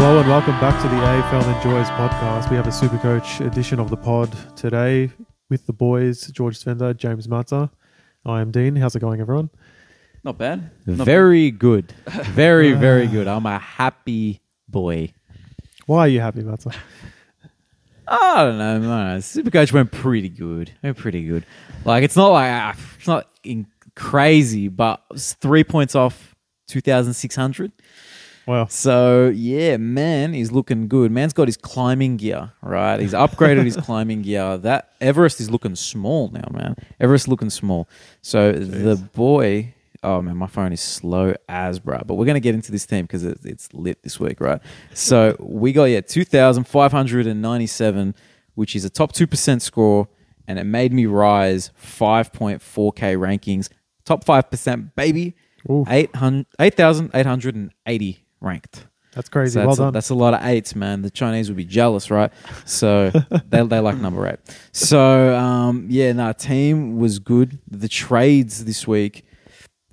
Hello and welcome back to the AFL Enjoys podcast. We have a Supercoach edition of the pod today with the boys, George Sfenda, James Matsa. I am Dean. How's it going, everyone? Not bad. Not Very good. Very, very good. I'm a happy boy. Why are you happy, Matsa? I don't know. I don't. Supercoach went pretty good. Went pretty good. Like it's not like ah, it's not in crazy, but it's three points off two thousand six hundred. Well, So yeah, man, he's looking good. Man's got his climbing gear, right? He's upgraded his climbing gear. That Everest is looking small now, man. Everest looking small. So the boy, oh man, my phone is slow as bruh. But we're gonna get into this team because it, it's lit this week, right? So we got yeah two thousand five hundred and ninety seven, which is a top two percent score, and it made me rise five point four k rankings, top five percent, baby. Oof. 800 8,880 ranked. that's crazy. So well that's, a, done. that's a lot of eights, man. The Chinese would be jealous, right? So they, they like number eight. So um, yeah, no, team was good. The trades this week,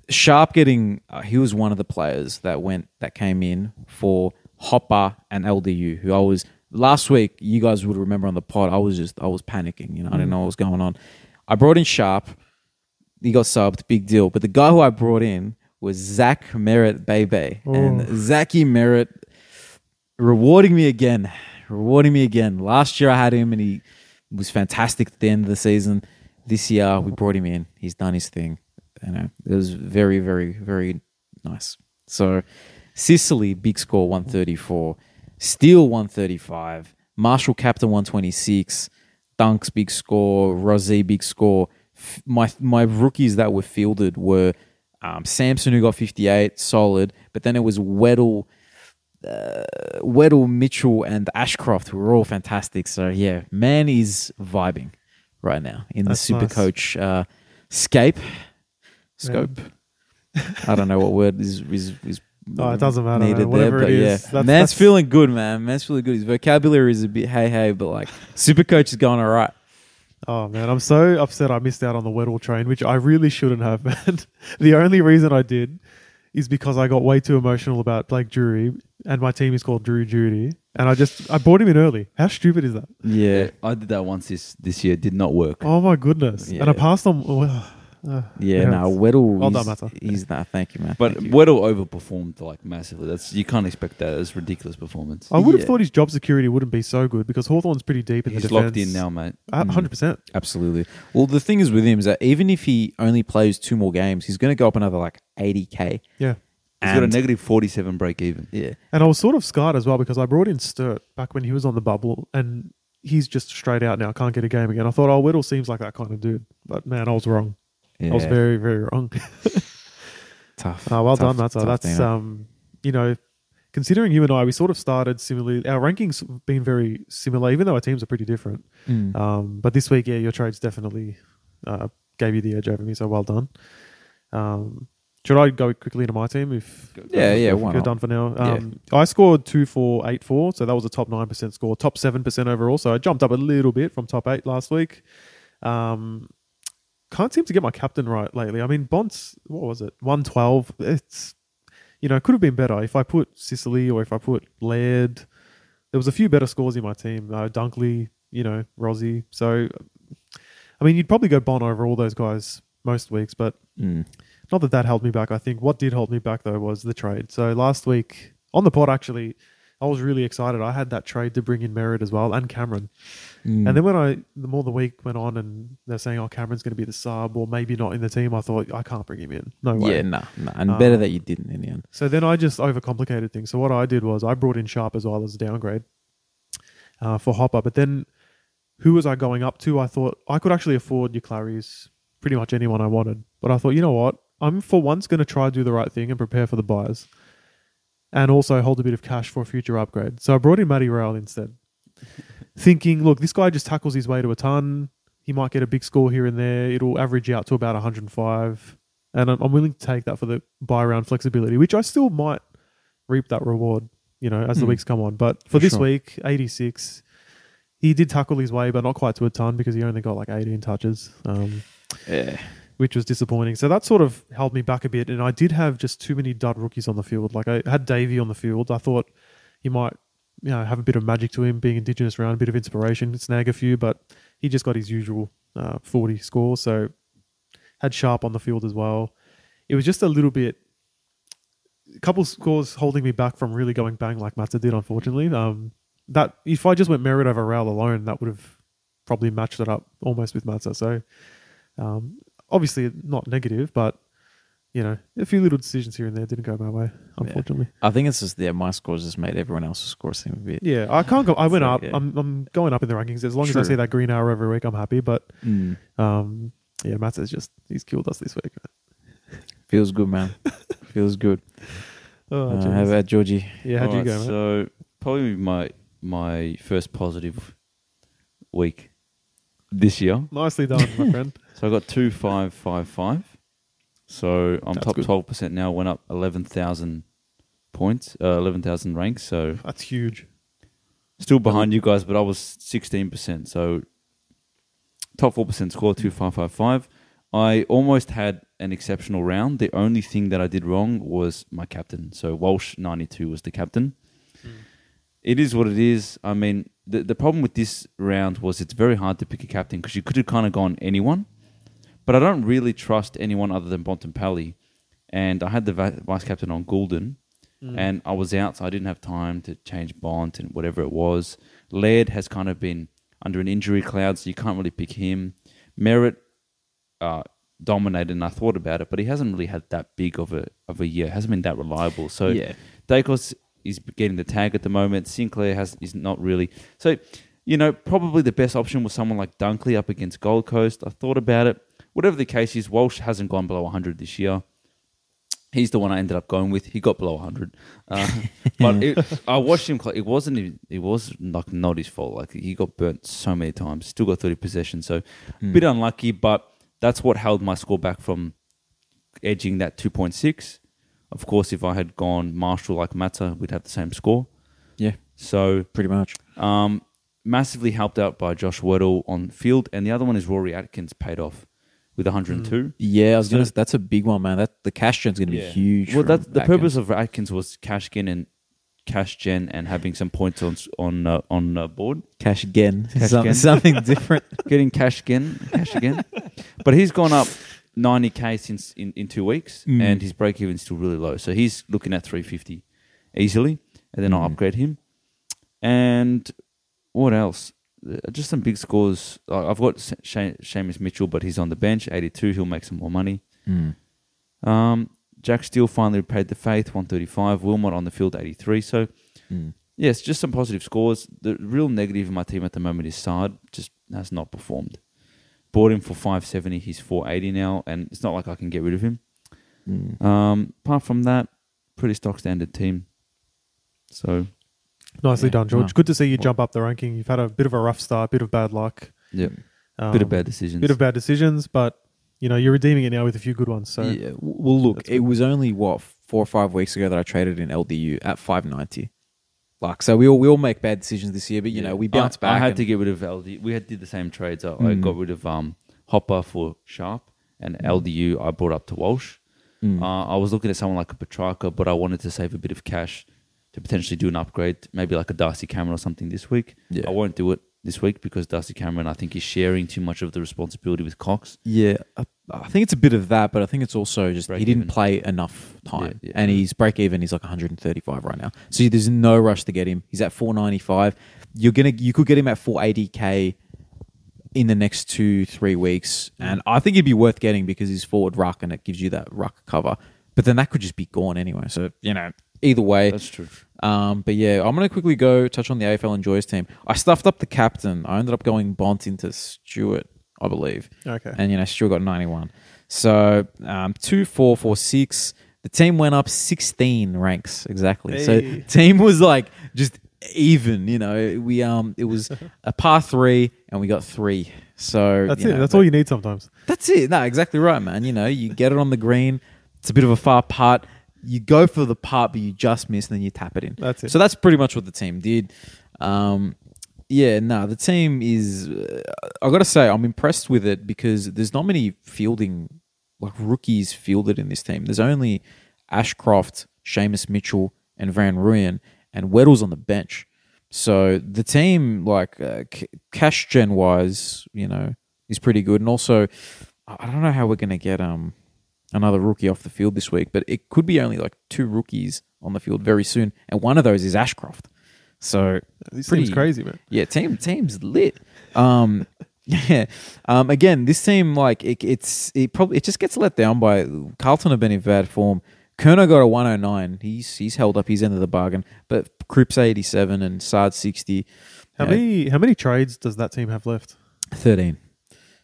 Sharp getting uh, he was one of the players that went that came in for Hopper and LDU, who I was last week. You guys would remember on the pod. I was just I was panicking. You know, I didn't know what was going on. I brought in Sharp. He got subbed, big deal. But the guy who I brought in was Zach Merritt Bebe. And Zachy Merritt rewarding me again. Rewarding me again. Last year I had him and he was fantastic at the end of the season. This year we brought him in. He's done his thing. You know, it was very, very, very nice. So Sicily, big score 134. Steele 135. Marshall Captain 126. Dunks big score. Rozee big score. My my rookies that were fielded were um, Samson who got 58, solid. But then it was Weddle, uh, Weddle, Mitchell, and Ashcroft who were all fantastic. So yeah, man is vibing right now in That's the nice. Supercoach uh, scape scope. I don't know what word is is, is Oh, it doesn't matter, man. needed Whatever there, it but is, yeah, that's- man's that's- feeling good, man. Man's feeling good. His vocabulary is a bit hey hey, but like super coach is going all right. Oh man, I'm so upset I missed out on the Weddle train, which I really shouldn't have. Man, the only reason I did is because I got way too emotional about Blake Drury, and my team is called Drew Judy, and I just I bought him in early. How stupid is that? Yeah, I did that once this this year. Did not work. Oh my goodness! And I passed on. Well, uh, yeah. it No. Weddle. Well done, he's, Matter. he's that. Thank you, man. But Thank you. Weddle overperformed like massively. That's you can't expect that. It's ridiculous performance. I would have Yeah. thought his job security wouldn't be so good because Hawthorn's pretty deep in He's the defense. locked in now, mate. Hundred percent. Absolutely. Well, the thing is with him is that even if he only plays two more games, he's going to go up another like 80k. Yeah. He's got a negative forty-seven break even. Yeah. And I was sort of scarred as well because I brought in Sturt back when he was on the bubble, and he's just straight out now. Can't get a game again. I thought, oh, Whittle seems like that kind of dude, but man, I was wrong. Yeah. I was very, very wrong. tough. Oh, well Tough- done, Matsa. tough That's Dino. um, you know, considering you and I, we sort of started similarly. Our rankings have been very similar, even though our teams are pretty different. Mm. Um, but this week, yeah, your trades definitely uh, gave you the edge over me. So well done. Um, should I go quickly into my team? If Yeah, yeah, if why you're not? done for now. Um, I scored two four eight four, so that was a top nine percent score, top seven percent overall. So I jumped up a little bit from top eight last week. Um, can't seem to get my captain right lately. I mean, Bont's what was it? One twelve. It's you know, it could have been better if I put Sicily or if I put Laird. There was a few better scores in my team. Uh, Dunkley, you know, Rozee. So, I mean, you'd probably go Bon over all those guys most weeks, but Mm. not that that held me back. I think what did hold me back though was the trade. So last week on the pod, actually, I was really excited. I had that trade to bring in Merritt as well and Cameron. Mm. And then when I, the more the week went on, and they're saying, "Oh, Cameron's going to be the sub, or maybe not in the team," I thought I can't bring him in. No way. yeah, no, no, and Uh, better that you didn't in the end. So then I just overcomplicated things. So what I did was I brought in Sharp as well as a downgrade uh, for Hopper. But then who was I going up to? I thought I could actually afford your Claries, pretty much anyone I wanted. But I thought, you know what? I'm for once going to try to do the right thing and prepare for the buyers. And also hold a bit of cash for a future upgrade. So I brought in Matty Rowell instead. Thinking, look, this guy just tackles his way to a ton. He might get a big score here and there. It'll average out to about 105 and I'm, I'm willing to take that for the buy round flexibility, which I still might reap that reward, you know, as the Hmm. weeks come on. But for, For this sure. week, 86, he did tackle his way, but not quite to a ton because he only got like 18 touches, um, Yeah. Which was disappointing. So that sort of held me back a bit, and I did have just too many dud rookies on the field. Like I had Davey on the field. I thought he might you know have a bit of magic to him, being indigenous round, a bit of inspiration, snag a few, but he just got his usual uh, 40 score. So had Sharp on the field as well. It was just a little bit, a couple scores holding me back from really going bang like Matsa did. Unfortunately, um, that if I just went Merritt over Rowell alone, that would have probably matched it up almost with Matsa. So um, obviously not negative, but you know a few little decisions here and there didn't go my way. Unfortunately, I think it's just yeah, my scores just made everyone else's scores seem a bit. yeah, I can't go. I went So, up. yeah. I'm I'm going up in the rankings as long as I see that green arrow every week. I'm happy, but Mm. um, yeah, Matsa's just he's killed us this week. Feels good, man. Feels good. Oh, Uh, jeez. how about Georgie? yeah, how'd you Alright, go, mate? So probably my my first positive week this year. Nicely done, my friend. So I got two five five five. So I'm That's top good. twelve percent now. Went up eleven thousand points, uh, eleven thousand ranks. So That's huge. still behind you guys, but I was sixteen percent. So top four percent score two five five five. I almost had an exceptional round. The only thing that I did wrong was my captain. So Walsh ninety two was the captain. It is what it is. I mean, the the problem with this round was it's very hard to pick a captain because you could have kind of gone anyone, but I don't really trust anyone other than Bontempelli. And I had the va- vice captain on Gulden, and I was out, so I didn't have time to change Bont and whatever it was. Laird has kind of been under an injury cloud, so you can't really pick him. Merritt uh, dominated, and I thought about it, but he hasn't really had that big of a of a year. hasn't been that reliable. So yeah, Daicos is getting the tag at the moment. Sinclair has is not really. So, you know, probably the best option was someone like Dunkley up against Gold Coast. I thought about it. Whatever the case is, Walsh hasn't gone below 100 this year. He's the one I ended up going with. He got below 100, uh, but it, I watched him. It wasn't. even- It was like not his fault. Like he got burnt so many times. Still got 30 possessions, so a bit unlucky. But that's what held my score back from edging that 2.6. Of course, if I had gone Marshall like Mata, we'd have the same score. yeah, So, pretty much. um, massively helped out by Josh Weddle on field, and the other one is Rory Atkins paid off with 102. Yeah, I was So- gonna. That's a big one, man. That the cash gen's gonna Yeah. be huge. Well, that's the purpose of Atkins was cash gen and cash gen and having some points on on uh, on uh, board, cash gen, Cash Some-. Something different. getting cash gen, cash again. But he's gone up 90k since in, in two weeks, Mm. and his break even is still really low. So he's looking at 350 easily, and then I'll Mm. upgrade him. And what else? Uh, Just some big scores. I've got Se- Seamus Mitchell, but he's on the bench, 82. He'll make some more money. Mm. Um, Jack Steele finally paid the faith, 135. Wilmot on the field, 83. So, Mm. yes, just some positive scores. The real negative in my team at the moment is Saad, just has not performed. Bought him for 570. He's 480 now, and it's not like I can get rid of him. Mm. Um, apart from that, pretty stock standard team. So, Nicely Yeah. done, George. Wow. Good to see you jump up the ranking. You've had a bit of a rough start, bit of bad luck, yeah, um, bit of bad decisions. bit of bad decisions, but you know you're redeeming it now with a few good ones. So yeah. Well, look, That's it was only what four or five weeks ago that I traded in LDU at five ninety. Like, so we all we all make bad decisions this year, but you Yeah. know we bounce I, back. I had to get rid of LD. We had did the same trades. I, I Mm. got rid of um, Hopper for Sharp, and LDU I brought up to Walsh. Mm. Uh, I was looking at someone like a Petrarca, but I wanted to save a bit of cash to potentially do an upgrade, maybe like a Darcy Cameron or something this week. Yeah. I won't do it this week because Darcy Cameron, I think, is sharing too much of the responsibility with Cox. Yeah, I, I think it's a bit of that, but I think it's also just Break he didn't even. play enough time, Yeah, yeah. and he's break even. He's like 135 right now, so there's no rush to get him. He's at 495. You're gonna you could get him at 480k in the next two three weeks, and I think it'd be worth getting because he's forward ruck and it gives you that ruck cover. But then that could just be gone anyway. So you know, either way, That's true. Um, but yeah, I'm gonna quickly go touch on the AFL Enjoys team. I stuffed up the captain. I ended up going Bont into Stewart, I believe. Okay, and you know still got 91 so um, 2 4 4 6 the team went up 16 ranks exactly. So team was like just even you know. We um it was a par 3 and we got 3 so that's it. know, That's all you need sometimes. that's it. No exactly right man. You know you get it on the green. It's a bit of a far putt you go for the part, but you just miss and then you tap it in That's it. so that's pretty much what the team did. Um, yeah, no, the team is. Uh, I got to say, I'm impressed with it because there's not many fielding, like rookies fielded in this team. There's only Ashcroft, Seamus Mitchell, and Van Ruyen. and Weddle's on the bench. So the team, like uh, c- cash gen wise, you know, is pretty good. And also, I don't know how we're going to get um another rookie off the field this week, but it could be only like two rookies on the field very soon, and one of those is Ashcroft. So This pretty- seems crazy, man. yeah, team team's lit. Um, yeah. Um, again, this team like it, it's it probably it just gets let down by Carlton have been in bad form. Kerner got a 109. He's he's held up his end of the bargain, but Cripps 87 and Saad 60. How Yeah. many how many trades does that team have left? 13.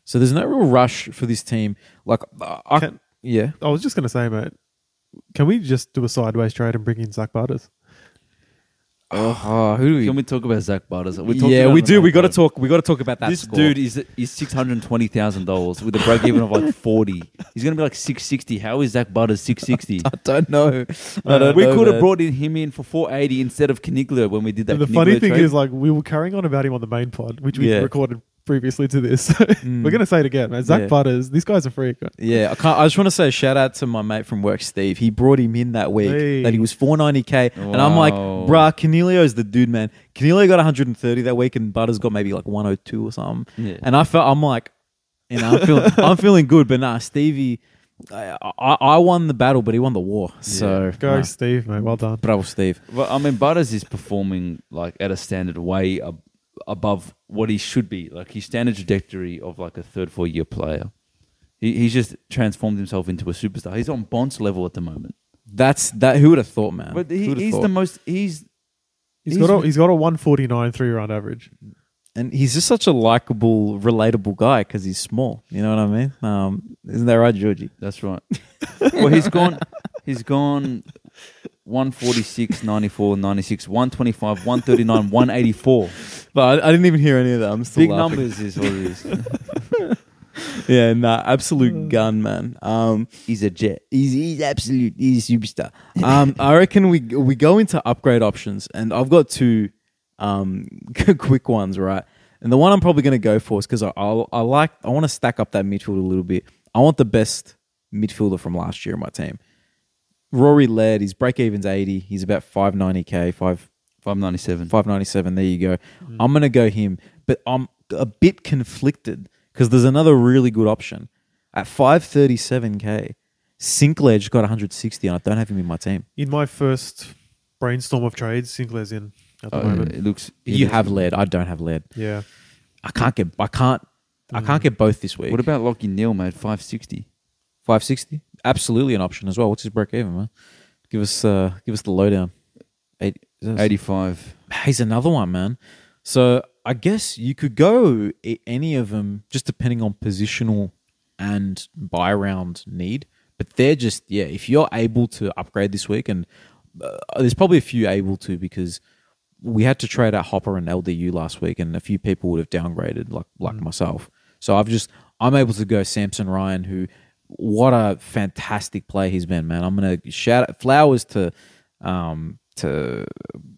So there's no real rush for this team. Like, I, Can- yeah, I was just gonna say, mate. Can we just do a sideways trade and bring in Zach Butters? Oh, who do we? Can we talk about Zach Butters? We talked yeah, about we him do. on We got to the- talk. We got to talk about that. This score. dude is is six hundred twenty thousand dollars with a break even of like forty. He's gonna be like six sixty. How is Zach Butters six sixty? I don't know. I uh, don't we know, could have man. brought in him in for four eighty instead of Caniglio when we did that. And the Caniglio funny thing trade. is, like, we were carrying on about him on the main pod, which we Yeah. recorded previously to this. Mm. we're gonna say it again, man. Zach Yeah. Butters, this guy's a freak. Yeah, I, can't, I just want to say shout out to my mate from work, Steve. He brought him in that week Hey. that he was 490k, and I'm like, Wow. bruh, Canelio's the dude, man. Canelio got 130 that week, and Butters got maybe like 102 or something. Yeah. And I felt, I'm like, you know, I'm feeling, I'm feeling good, but nah, Stevie, I, I, I won the battle, but he won the war. So Go, nah, Steve, mate. Well done. bravo, Steve. Well, I mean, Butters is performing like at a standard way ab- above what he should be. Like his standard trajectory of like a third, four year player. He, he's just transformed himself into a superstar. He's on Bonds level at the moment. That's that. Who would have thought, man? But he, he's thought? the most. He's He's He's- got a, he's got a 149 three round average. and he's just such a likable, relatable guy because he's small. You know what I mean? Um, isn't that right, Georgie? That's right. well, he's gone. He's gone. 146, 94, 96, 125, 139, 184. But I, I didn't even hear any of that. I'm still Big laughing. numbers is what it is. Yeah, nah, absolute gun, man. Um, He's a jet. he's, he's absolute. He's a superstar. Um, I reckon we we go into upgrade options, and I've got two um quick ones, right? And the one I'm probably going to go for is because I, I I like I want to stack up that midfield a little bit. I want the best midfielder from last year in my team. Rory Laird. His break even's eighty. He's about five ninety k, five 597. 597 there you go mm. i'm gonna go him but i'm a bit conflicted because there's another really good option at 537k sinclair just got 160 and i don't have him in my team In my first brainstorm of trades, Sinclair's in at the Oh, moment. it looks. it you looks- have lead i don't have lead Yeah. i can't get i can't i can't mm. get both this week What about Lachie Neale, mate? 560. 560 absolutely an option as well what's his break even man give us uh give us the lowdown Eight, that- 85. He's another one, man. So I guess you could go any of them, just depending on positional and buy round need. But they're just yeah. If you're able to upgrade this week, and uh, there's probably a few able to because we had to trade out Hopper and LDU last week, and a few people would have downgraded, like like myself. So I've just I'm able to go Samson Ryan, who what a fantastic play he's been, man. I'm gonna shout out flowers to um to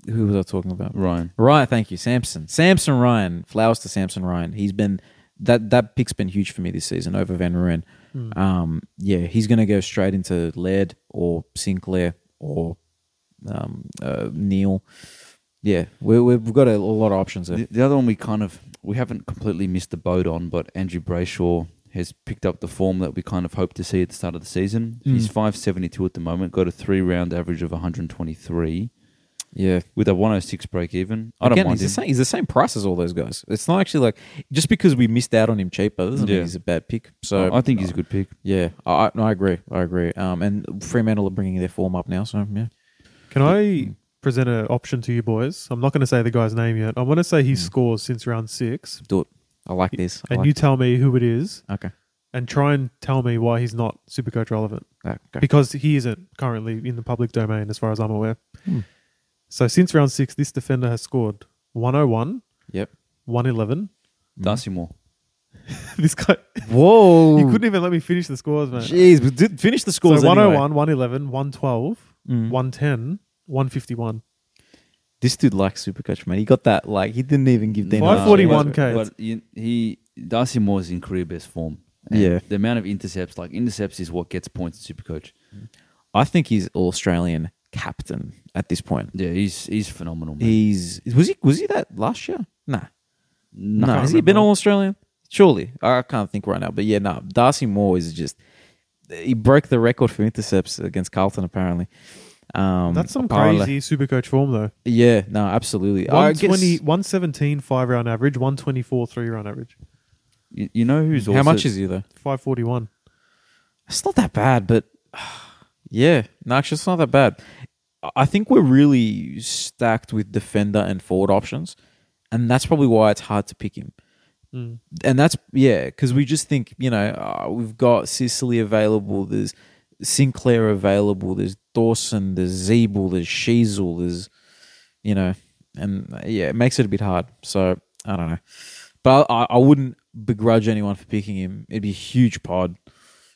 who was I talking about? Ryan. Ryan, thank you, Samson. Samson Ryan. Flowers to Samson Ryan. He's been that that pick's been huge for me this season over Van Ruin. Um, yeah, he's gonna go straight into Laird or Sinclair or um, uh, Neale. Yeah, we, we've got a, a lot of options there. The, the other one we kind of we haven't completely missed the boat on, but Andrew Brayshaw has picked up the form that we kind of hoped to see at the start of the season. Hmm. He's 572 at the moment, got a three round average of 123 Yeah, with a 106 break even. I don't Again, mind he's him. the same. He's the same price as all those guys. It's not actually like just because we missed out on him cheaper doesn't mean he's a bad pick. So I think he's a uh, good pick. Yeah, I, I, I agree. I agree. Um, and Fremantle are bringing their form up now. So yeah, Can I present an option to you boys? I'm not going to say the guy's name yet. I'm going to say he his scores since round six, do it. I like this. I and like you tell me who it is, okay. and try and tell me why he's not Supercoach relevant. Okay. Because he isn't currently in the public domain, as far as I'm aware. Hmm. So since round six, this defender has scored 101, Yep. 111. Darcy Moore. this guy, Whoa! you couldn't even let me finish the scores, man. Jeez, but did finish the So scores. anyway. 101, 111, 112, Mm. 110, 151. This dude likes Supercoach, man. He got that. Like he didn't even give Dino. Five a forty chance. one k. But you- he Darcy Moore's in career best form. And Yeah. the amount of intercepts, like intercepts, is what gets points in Supercoach. I think he's all Australian captain at this point. Yeah, he's he's phenomenal. Man. He's was he was he that last year? Nah, No, no. can't Has he been all Australian? Surely, I can't think right now. But yeah, no. Darcy Moore is just he broke the record for intercepts against Carlton. Apparently, um, That's some apparently- crazy super coach form though. Yeah, no, absolutely. I guess- 120, 117 five round average, 124 three round average, You, you know who's also How much is he though? 541. It's not that bad, but yeah, no, actually, it's not that bad. I think we're really stacked with defender and forward options, and that's probably why it's hard to pick him. Mm. And that's yeah, because we just think you know uh, we've got Sicily available, there's Sinclair available, there's Dawson, there's Zeeble, there's Sheezel, there's you know, and yeah, it makes it a bit hard. So I don't know, but I, I wouldn't begrudge anyone for picking him. It'd be a huge pod,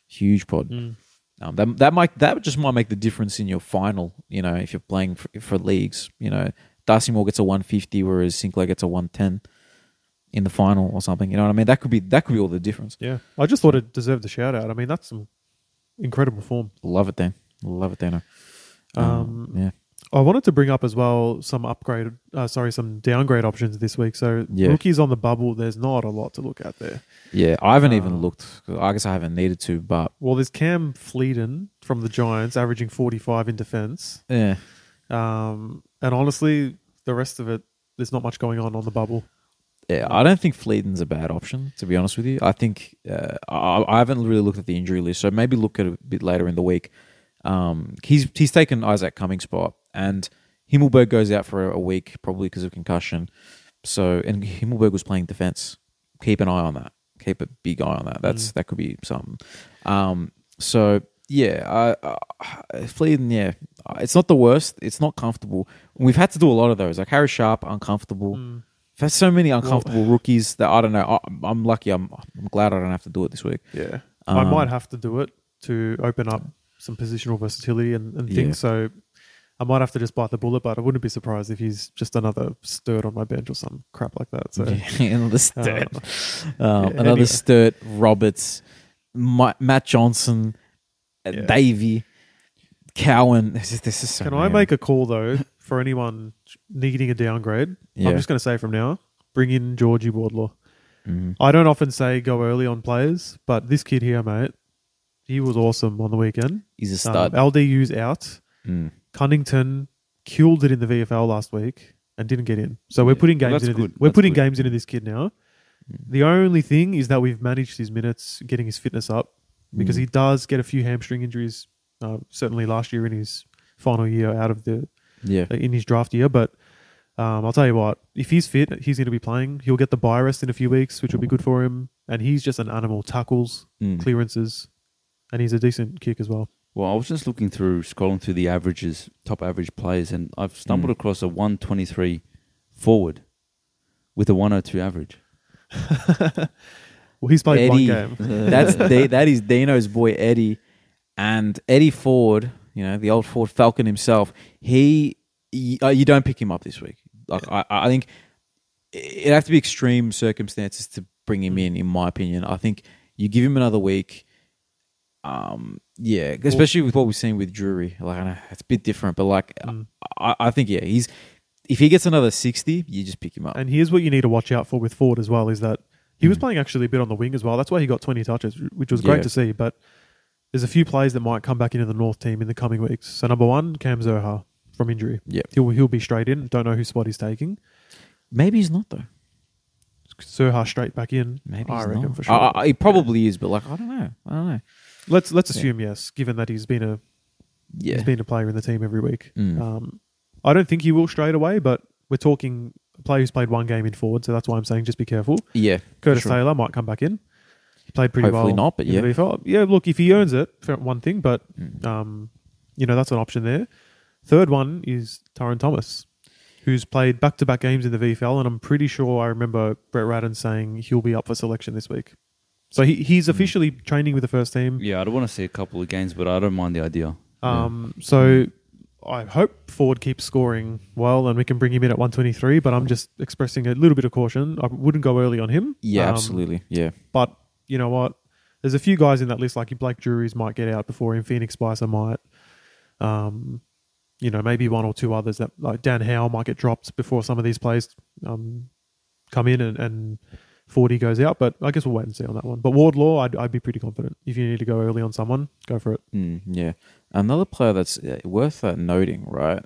huge pod. Mm. Um, that that might that just might make the difference in your final. You know, if you're playing for, for leagues, you know, Darcy Moore gets a 150, whereas Sinclair gets a 110 in the final or something. You know what I mean? That could be that could be all the difference. Yeah, I just thought it deserved a shout out. I mean, that's some incredible form. Love it, Dan. Love it, Dano. Um, yeah, I wanted to bring up as well some upgrade, uh, sorry, some downgrade options this week. So Yeah. rookies on the bubble, there's not a lot to look at there. yeah. I haven't even Um, looked. I guess I haven't needed to, but Well, there's Cam Fleeton from the Giants, averaging 45 in defense. yeah, Um, and honestly, the rest of it, there's not much going on on the bubble. Yeah. I don't think Fleeton's a bad option. To be honest with you, I think uh, I, I haven't really looked at the injury list, so maybe look at it a bit later in the week. Um, he's he's taken Isaac Cumming's spot, and Himmelberg goes out for a week probably because of concussion. So, and Himmelberg was playing defense. Keep an eye on that. Keep a big eye on that. That's that could be something. Um, so yeah, I, I, Fleeton, yeah, it's not the worst. It's not comfortable. We've had to do a lot of those. Like Harry Sharp, uncomfortable. Mm. We've so many uncomfortable rookies that I don't know. I, I'm lucky. I'm I'm glad I don't have to do it this week. Yeah. I Um, might have to do it to open up some positional versatility and, and things. Yeah. So I might have to just bite the bullet, but I wouldn't be surprised if he's just another Sturt on my bench or some crap like that. So Yeah, another Sturt, uh, um, yeah, another anyway. Sturt, Roberts, Ma- Matt Johnson, uh, Yeah. Davey, Cowan. This is, this is so can I make a call though for anyone needing a downgrade? Yeah. I'm just going to say from now, bring in Georgie Wardlaw. Mhm. I don't often say go early on players, but this kid here, mate, he was awesome on the weekend. He's a Um, stud. LDU's out. Mm. Cunnington killed it in the VFL last week and didn't get in. So we're Yeah. putting Well, games that's into good. This, we're That's putting good. games into this kid now. Mm. The only thing is that we've managed his minutes, getting his fitness up because Mm. he does get a few hamstring injuries. Uh, certainly last year in his final year out of the Yeah. in his draft year, but. Um, I'll tell you what, if he's fit, he's going to be playing. He'll get the bye rest in a few weeks, which will be good for him. And he's just an animal. Tackles, Mm. clearances, and he's a decent kick as well. Well, I was just looking through, scrolling through the averages, top average players, and I've stumbled Mm. across a 123 forward with a 102 average. Well, he's played Eddie. one game. That's that is Dino's boy Eddie, and Eddie Ford. You know the old Ford Falcon himself. He, uh, you don't pick him up this week. Like I, I think it'd have to be extreme circumstances to bring him in. In my opinion, I think you give him another week. Um, yeah, especially with what we've seen with Drury. Like I know it's a bit different, but like Mm. I, I think yeah, he's if he gets another sixty, you just pick him up. And here's what you need to watch out for with Ford as well is that he was Mm. playing actually a bit on the wing as well. That's why he got 20 touches, which was Yeah. great to see. But there's a few players that might come back into the North team in the coming weeks. So number one, Cam Zurhaar from injury. Yeah. He'll, he'll be straight in. Don't know whose spot he's taking. Maybe he's not though. Zurhaar straight back in. Maybe I reckon not. for sure. I, I, he probably is, but like I don't know. I don't know. let's let's Yeah. assume yes, given that he's been a Yeah. he's been a player in the team every week. Mm. Um, I don't think he will straight away, but we're talking a player who's played one game in Ford, so that's why I'm saying just be careful. yeah. Curtis sure. Taylor might come back in. He played pretty Hopefully well. not, but in yeah. VFL. Yeah, look, if he earns it, fair- one thing, but Mm. um, you know that's an option there. Third one is Tyron Thomas, who's played back-to-back games in the VFL, and I'm pretty sure I remember Brett Ratten saying he'll be up for selection this week. So he, he's Hmm. officially training with the first team. Yeah, I'd want to see a couple of games, but I don't mind the idea. Um, so I hope Ford keeps scoring well, and we can bring him in at 123. But I'm just expressing a little bit of caution. I wouldn't go early on him. Yeah, Um, absolutely. Yeah. But you know what? There's a few guys in that list, like Blake Juries might get out before him. Phoenix Spicer might. Um, you know, maybe one or two others that like Dan Howe might get dropped before some of these plays um, come in and, and 40 goes out. But I guess we'll wait and see on that one. But Wardlaw, I'd, I'd be pretty confident. If you need to go early on someone, go for it. Mm, yeah, another player that's uh, worth uh, noting, right?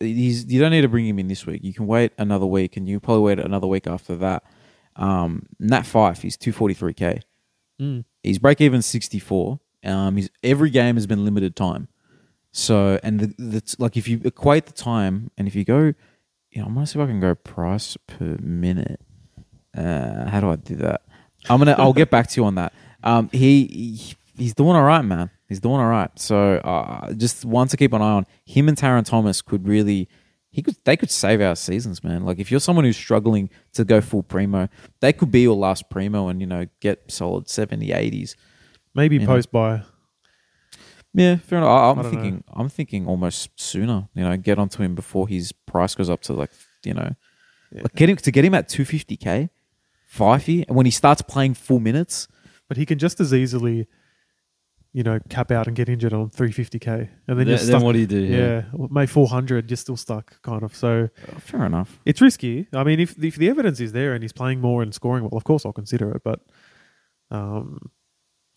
You don't need to bring him in this week. You can wait another week, and you probably wait another week after that. Um, Nat Fyfe, he's two forty three k. Mm. He's break even sixty four. Um, he's every game has been limited time. So and the, that's like if you equate the time, and if you go, you know, I'm gonna see if I can go price per minute. Uh, how do I do that? I'm gonna. I'll get back to you on that. Um, he, he he's doing all right, man. He's doing all right. So uh, just one to keep an eye on. Him and Taron Thomas could really. He could. They could save our seasons, man. Like if you're someone who's struggling to go full primo, they could be your last primo and you know get solid 70, 80s. Maybe You post buy. Yeah, fair enough. I, don't thinking. I'm thinking almost sooner. You know, get onto him before his price goes up to like you know, like get him to get him at 250k, fifey, and when he starts playing full minutes. But he can just as easily, you know, cap out and get injured on 350k. And then Then, you're then stuck. what do you do? yeah, well, May 400, you're still stuck, kind of. So uh, Fair enough. it's risky. I mean, if if the evidence is there and he's playing more and scoring well, of course I'll consider it. But um,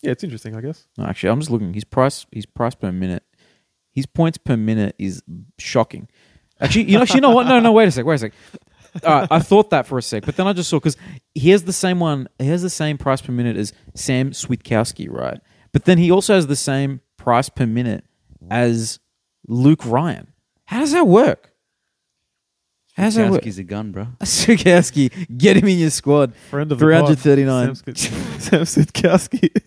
yeah, it's interesting, I guess. No, actually, I'm just looking. His price, his price per minute, his points per minute is shocking. Actually, you know, actually, you know what? No, no, wait a sec, wait a sec. All right, I thought that for a sec, but then I just saw because he has the same one. He has the same price per minute as Sam Switkowski, right? But then he also has the same price per minute as Luke Ryan. How does that work? How does that work? Kowski's a gun, bro. Switkowski, get him in your squad. Friend of the pod, 339. Sam, Sk- Sam Sitkowski.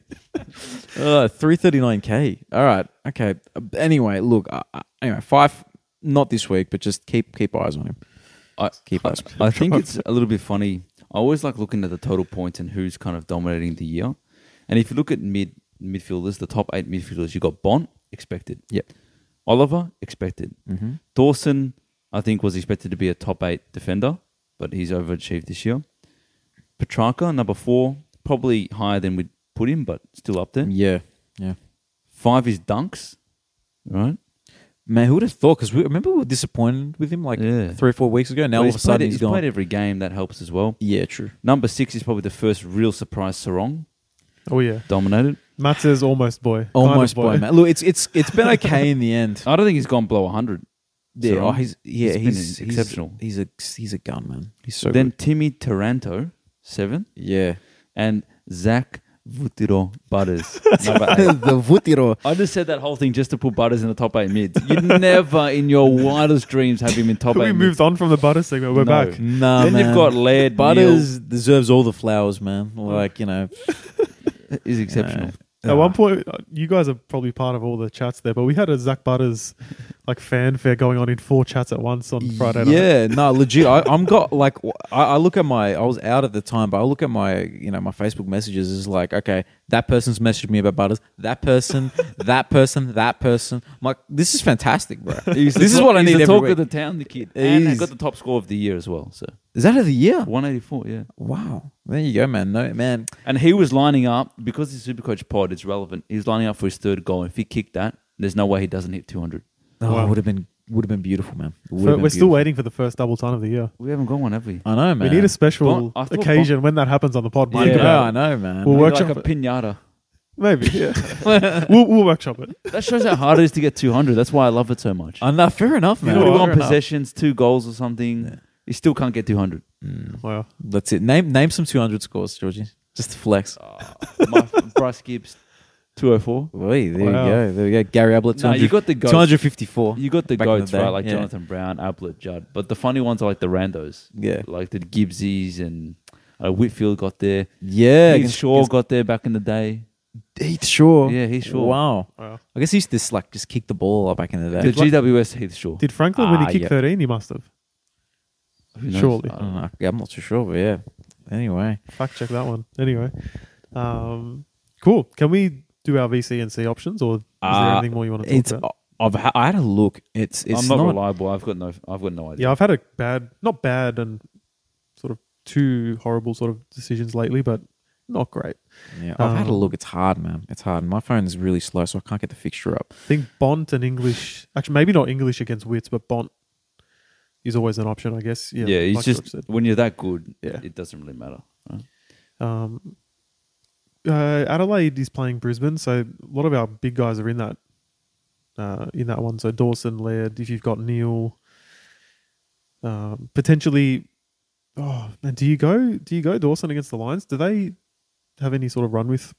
Uh, 339k. All right. Okay. Anyway, look. Uh, anyway, five. Not this week, but just keep keep eyes on him. I, Keep I, us- I think it's a little bit funny. I always like looking at the total points and who's kind of dominating the year. And if you look at mid midfielders, the top eight midfielders, you got Bont expected. Yep. Oliver expected. Mm-hmm. Dawson, I think, was expected to be a top eight defender, but he's overachieved this year. Petrarca, number four, probably higher than we'd put him, but still up there. Yeah. Yeah. Five is Dunks, right? Man, who would have thought? Because we remember we were disappointed with him like Yeah. three or four weeks ago. Now all of a sudden played, he's he's played every game. That helps as well. yeah, true. Number six is probably the first real surprise. Serong oh yeah, dominated. Matt says almost boy. Kind of Almost boy, man. Look, it's it's it's been okay in the end. I don't think he's gone below 100. Yeah, Serong. oh, he's yeah, He's he's, he's exceptional. He's a he's a gun, man. He's so then good. Timmy Taranto, seven, Yeah, and Zach Vutiro Butters, the Vutiro. I just said that whole thing just to put Butters in the top eight mids. You'd never in your wildest dreams have him in top we eight moved on from the Butters segment. We're No. back. Nah, then man. you've got Laird. Butters deserves all the flowers, man. Like you know, Neale, is exceptional. At one point, uh, you guys are probably part of all the chats there, but we had a Zach Butters like fanfare going on in four chats at once on Friday night. Yeah, no, legit. I, I'm got like I, I look at my. I was out at the time, but I look at my you know my Facebook messages is like okay, that person's messaged me about butters. That person, that person, that person. I'm like, this is fantastic, bro. He's this is talk- what I he's need the every talk week. of the town, the kid, and he He's- got the top score of the year as well. So Is that of the year? 184, yeah. Wow, there you go, man. No, man. And he was lining up because his Supercoach pod is relevant. He's lining up for his third goal. If he kicked that, there's no way he doesn't hit 200. Oh, Wow. it would have been would have been beautiful, man. It would So have we're still beautiful. waiting for the first double ton of the year. We haven't got one, have we? I know, man. We need a special Bon- I thought occasion when that happens on the pod. Mike, Yeah. Yeah, I know, man. We'll Maybe workshop like a it. pinata. Maybe, yeah. we'll, we'll workshop it. That shows how hard it is to get 200. That's why I love it so much. I know, fair enough, man. know what? Fair 41 enough. possessions, two goals or something. Yeah. You still can't get 200. Mm. Wow. That's it. Name name some 200 scores, Georgie. Just to flex. My, Bryce Gibbs, 204. Wait, there Wow. you go. There you go. Gary Ablett, No, 200, you got the goats. 254. You got the Back in the goats, day, right? Like yeah. Jonathan Brown, Ablett, Judd. But the funny ones are like the randos. Yeah. Like the Gibbsies and uh, Whitfield got there. Yeah. Heath against- Shaw got there back in the day. Heath Shaw. Yeah, Heath Shaw. Wow. Wow. I guess he used to just, like just kick the ball back in the The day. Did- GWS Heath Shaw. Did Franklin when Ah, he kicked yeah. 13? He must have. Who knows? surely. I I don't don't know. know. Yeah, I'm not too sure, but yeah. Anyway. Fact check that one. Anyway. Um, cool. Can we do our VC and C options or is there Uh, anything more you want to talk It's about? I've ha- I had a look. It's it's I'm not, not, reliable. I've got no. I've got no idea. Yeah, I've had a bad, not bad and sort of two horrible sort of decisions lately, but not great. Yeah, I've had a Um, look. It's hard, man. It's hard. My phone is really slow, so I can't get the fixture up. I think Bont and English, actually, maybe not English against Witts, but Bont is always an option, I guess. Yeah, Yeah, he's like George just said. when you're that good, Yeah. it doesn't really matter. right? Um, uh, Adelaide is playing Brisbane, so a lot of our big guys are in that uh, in that one. So Dawson, Laird, if you've got Neale, um, potentially. Oh, and do you go? Do you go Dawson against the Lions? Do they have any sort of run with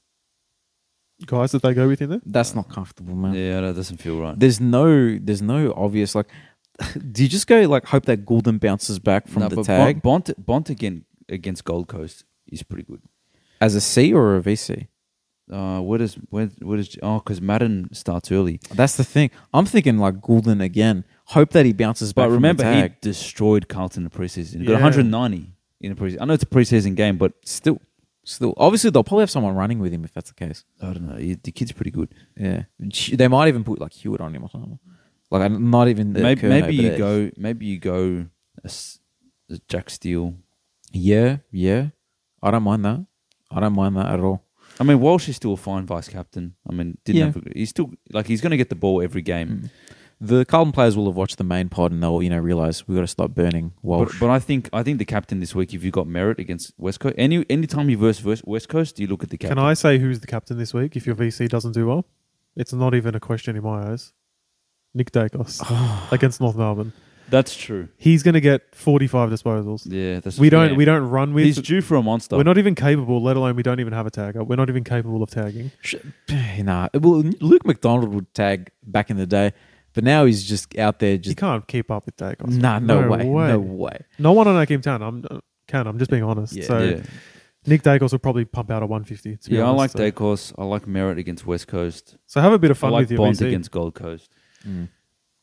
guys that they go with in there? That's not comfortable, man. Yeah, that doesn't feel right. There's no, there's no obvious like. Do you just go like hope that Gulden bounces back from No, the but tag Bont, Bont, Bont again against Gold Coast is pretty good. As a C or a VC? Uh, where does where where oh because Madden starts early. That's the thing. I'm thinking like Gulden again. Hope that he bounces back. But remember, from the he tag. destroyed Carlton in the preseason. He got Yeah. 190 in the preseason. I know it's a preseason game, but still, still. Obviously, they'll probably have someone running with him if that's the case. I don't know. He, the kid's pretty good. Yeah, they might even put like Hewett on him or something. Like I'm not even the maybe Kerno, maybe but you go maybe you go a s- a Jack Steele. Yeah, yeah. I don't mind that. I don't mind that at all. I mean, Walsh is still a fine vice captain. I mean, didn't Yeah. have a, he's still like he's going to get the ball every game. Mm. The Carlton players will have watched the main pod and they'll you know realize we've got to stop burning Walsh. But, but I think I think the captain this week, if you got Merritt against West Coast, any any time you verse verse West Coast, you look at the captain. Can I say who's the captain this week if your VC doesn't do well? It's not even a question in my eyes. Nick Daicos against North Melbourne. That's true. He's going to get 45 disposals. Yeah, that's We don't we don't run with. He's due for a monster. we're not even capable, let alone we don't even have a tagger. We're not even capable of tagging. Sh- nah, well, Luke McDonald would tag back in the day, but now he's just out there You just. can't keep up with Daicos. Nah, no, way, no way. No one on our game can. I'm uh, can. I'm just being honest. Yeah. so yeah, Nick Daicos will probably pump out a 150. To be yeah. I like so. Daicos. I like Merritt against West Coast. So have a bit of I fun like with your Bont VC. against Gold Coast. Mm.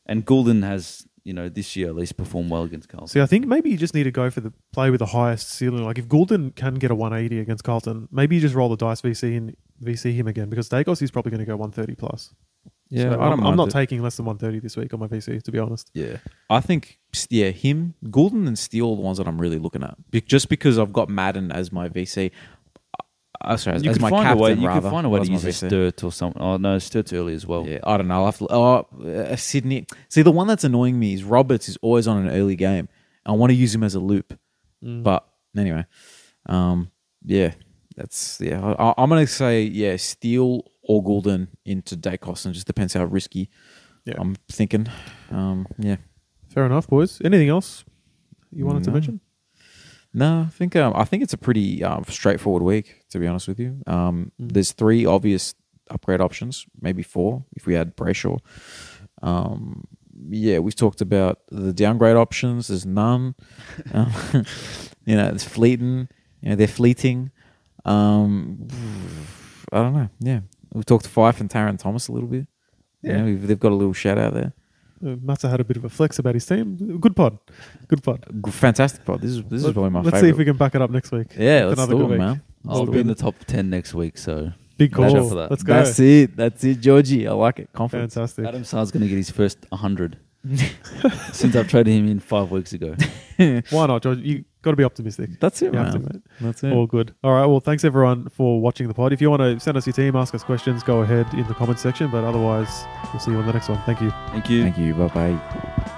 And Gulden has, you know, this year at least perform well against Carlton. See, I think maybe you just need to go for the play with the highest ceiling. Like if Gulden can get a 180 against Carlton, maybe you just roll the dice VC and VC him again because Daicos is probably going to go 130 plus. Yeah, So I I'm, don't I'm mind not it. taking less than 130 this week on my VC to be honest. Yeah, I think yeah, him, Gulden, and Steele are the ones that I'm really looking at. Be- just because I've got Madden as my VC. Uh, sorry, as, you as could my find captain. a way. You rather, could find a way as to my use a VC. Sturt or something. Oh no, Sturt's early as well. Yeah, I don't know. I'll have to, oh, uh, Sydney. See, the one that's annoying me is Roberts is always on an early game. I want to use him as a loop, Mm. but anyway, um, yeah, that's yeah. I, I'm gonna say yeah, Steele or Gulden into Daicos, and just depends how risky Yeah. I'm thinking. Um, yeah, Fair enough, boys. Anything else you wanted to No. mention? No, I think um, I think it's a pretty um, straightforward week. To be honest with you, um, Mm. there's three obvious upgrade options, maybe four if we add Brayshaw. Um, yeah, we've talked about the downgrade options. There's none. Um, you know, it's fleeting. You know, they're fleeting. Um, I don't know. Yeah, we talked to Fyfe and Taron Thomas a little bit. Yeah. Yeah, we've, they've got a little shout out there. Matsa had a bit of a flex about his team. Good pod. Good pod. Fantastic pod. This is this is probably my favorite. Let's favorite. see if we can back it up next week. yeah, let's another do good it, man. I'll be in the top ten next week. So Big call. for that. Let's go. That's it. That's it, Georgie. I like it. Confidence. Fantastic. Adam Saad's going to get his first 100 since I've traded him in five weeks ago. Why not, George? You got to be optimistic. That's it, You have to, man. mate. That's it. All good. All right. Well, thanks everyone for watching the pod. If you want to send us your team, ask us questions, go ahead in the comments section. But otherwise, we'll see you on the next one. Thank you. Thank you. Thank you. Bye bye.